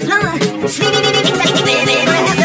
floor. Sleepy, baby, baby, baby, baby,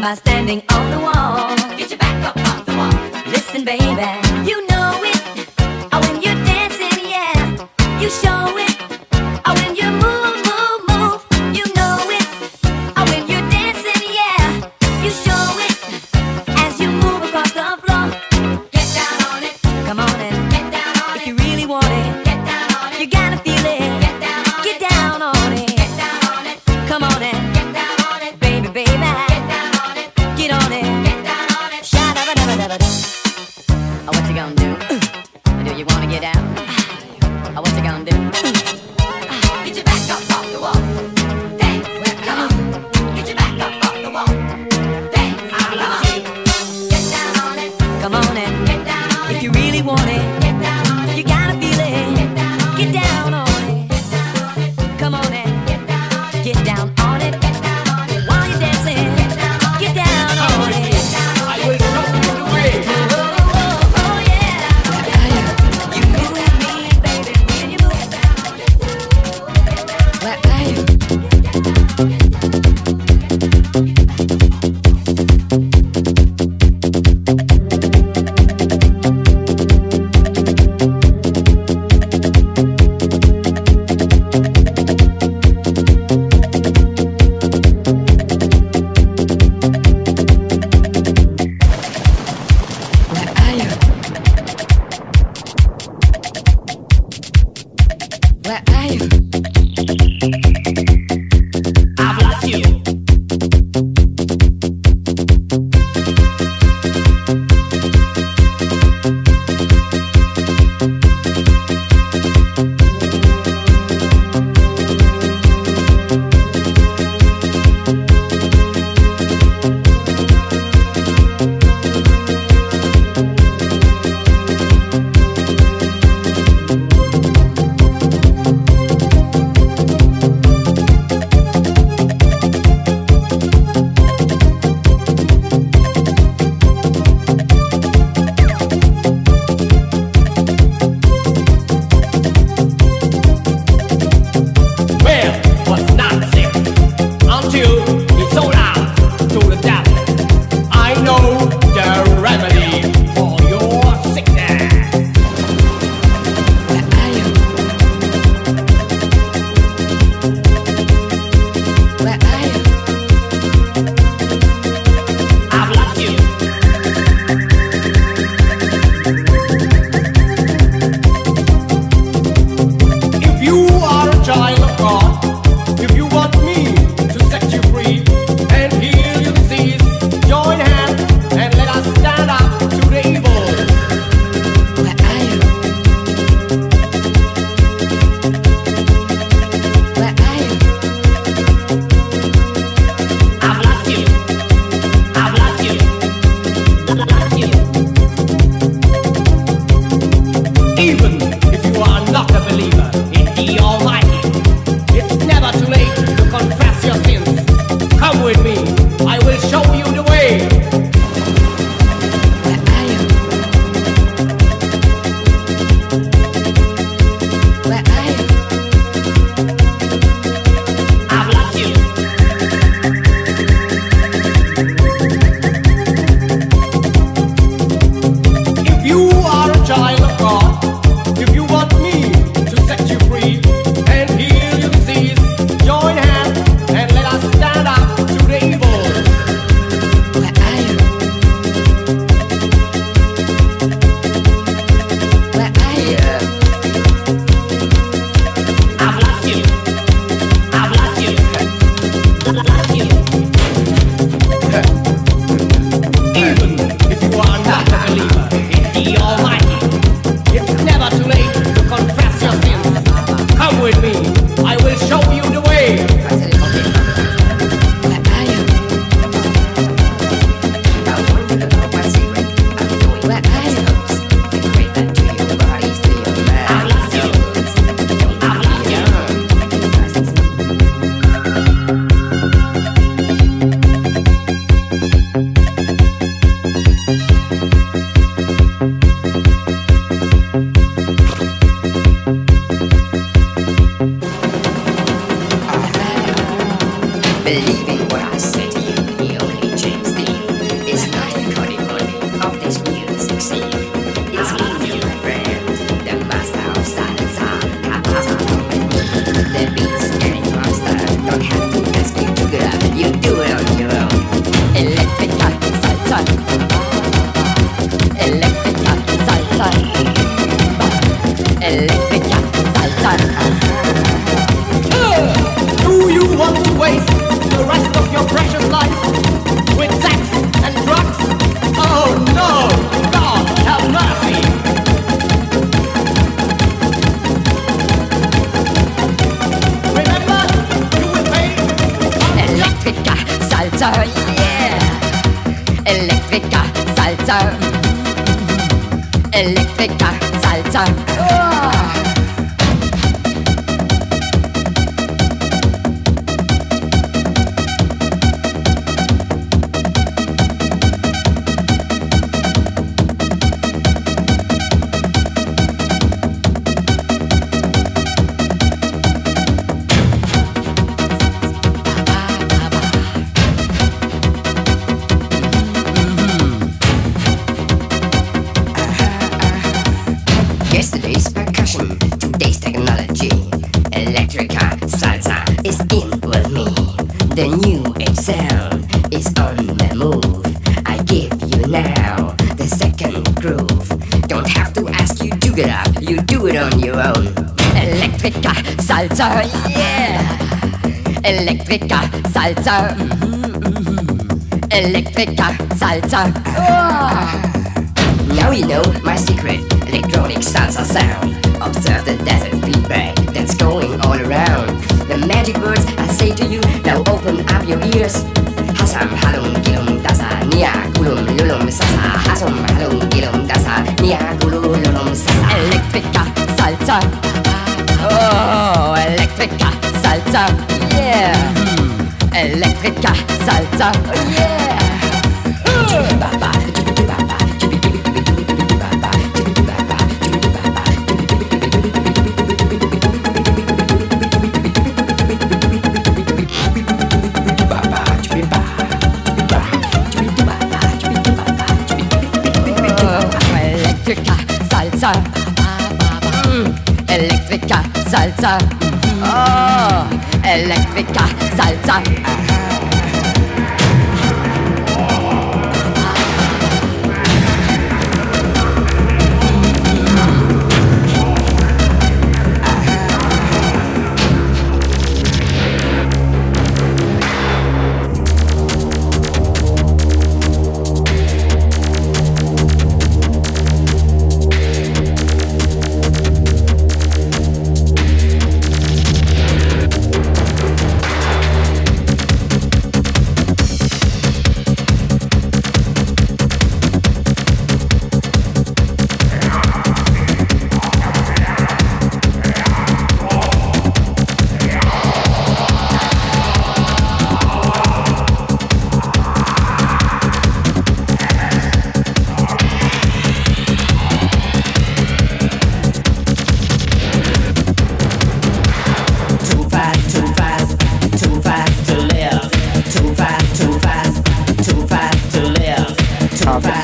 by standing on the wall. Get your back up off the wall. Listen, baby, you know it. Oh, when you're dancing, yeah, you show it. believing what I say. Salsa, yeah. Electrica, Salsa. Mm-hmm, mm-hmm. Electrica, Salsa. Oh. Now you know my secret electronic salsa sound. Observe the desert feedback that's going all around. The magic words I say to you, now open up your ears. Hasam halum gilum dasa nia gulum lulum sasa. Hasam halum gilum dasa nia gulum lulum sasa. Electrica, Salsa. Oh, Electrica Salsa, yeah. Electrica Salsa, oh yeah. Salsa. Oh, eléctrica salsa.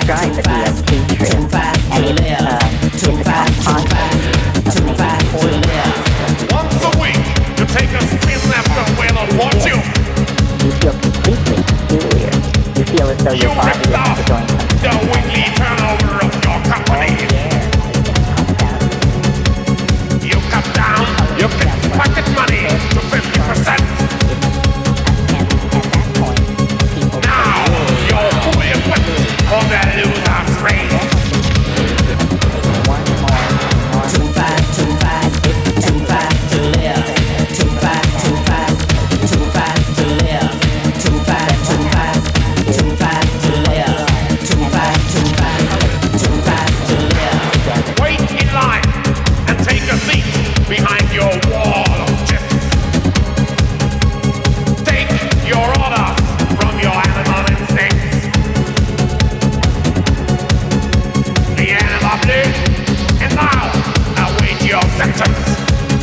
Your body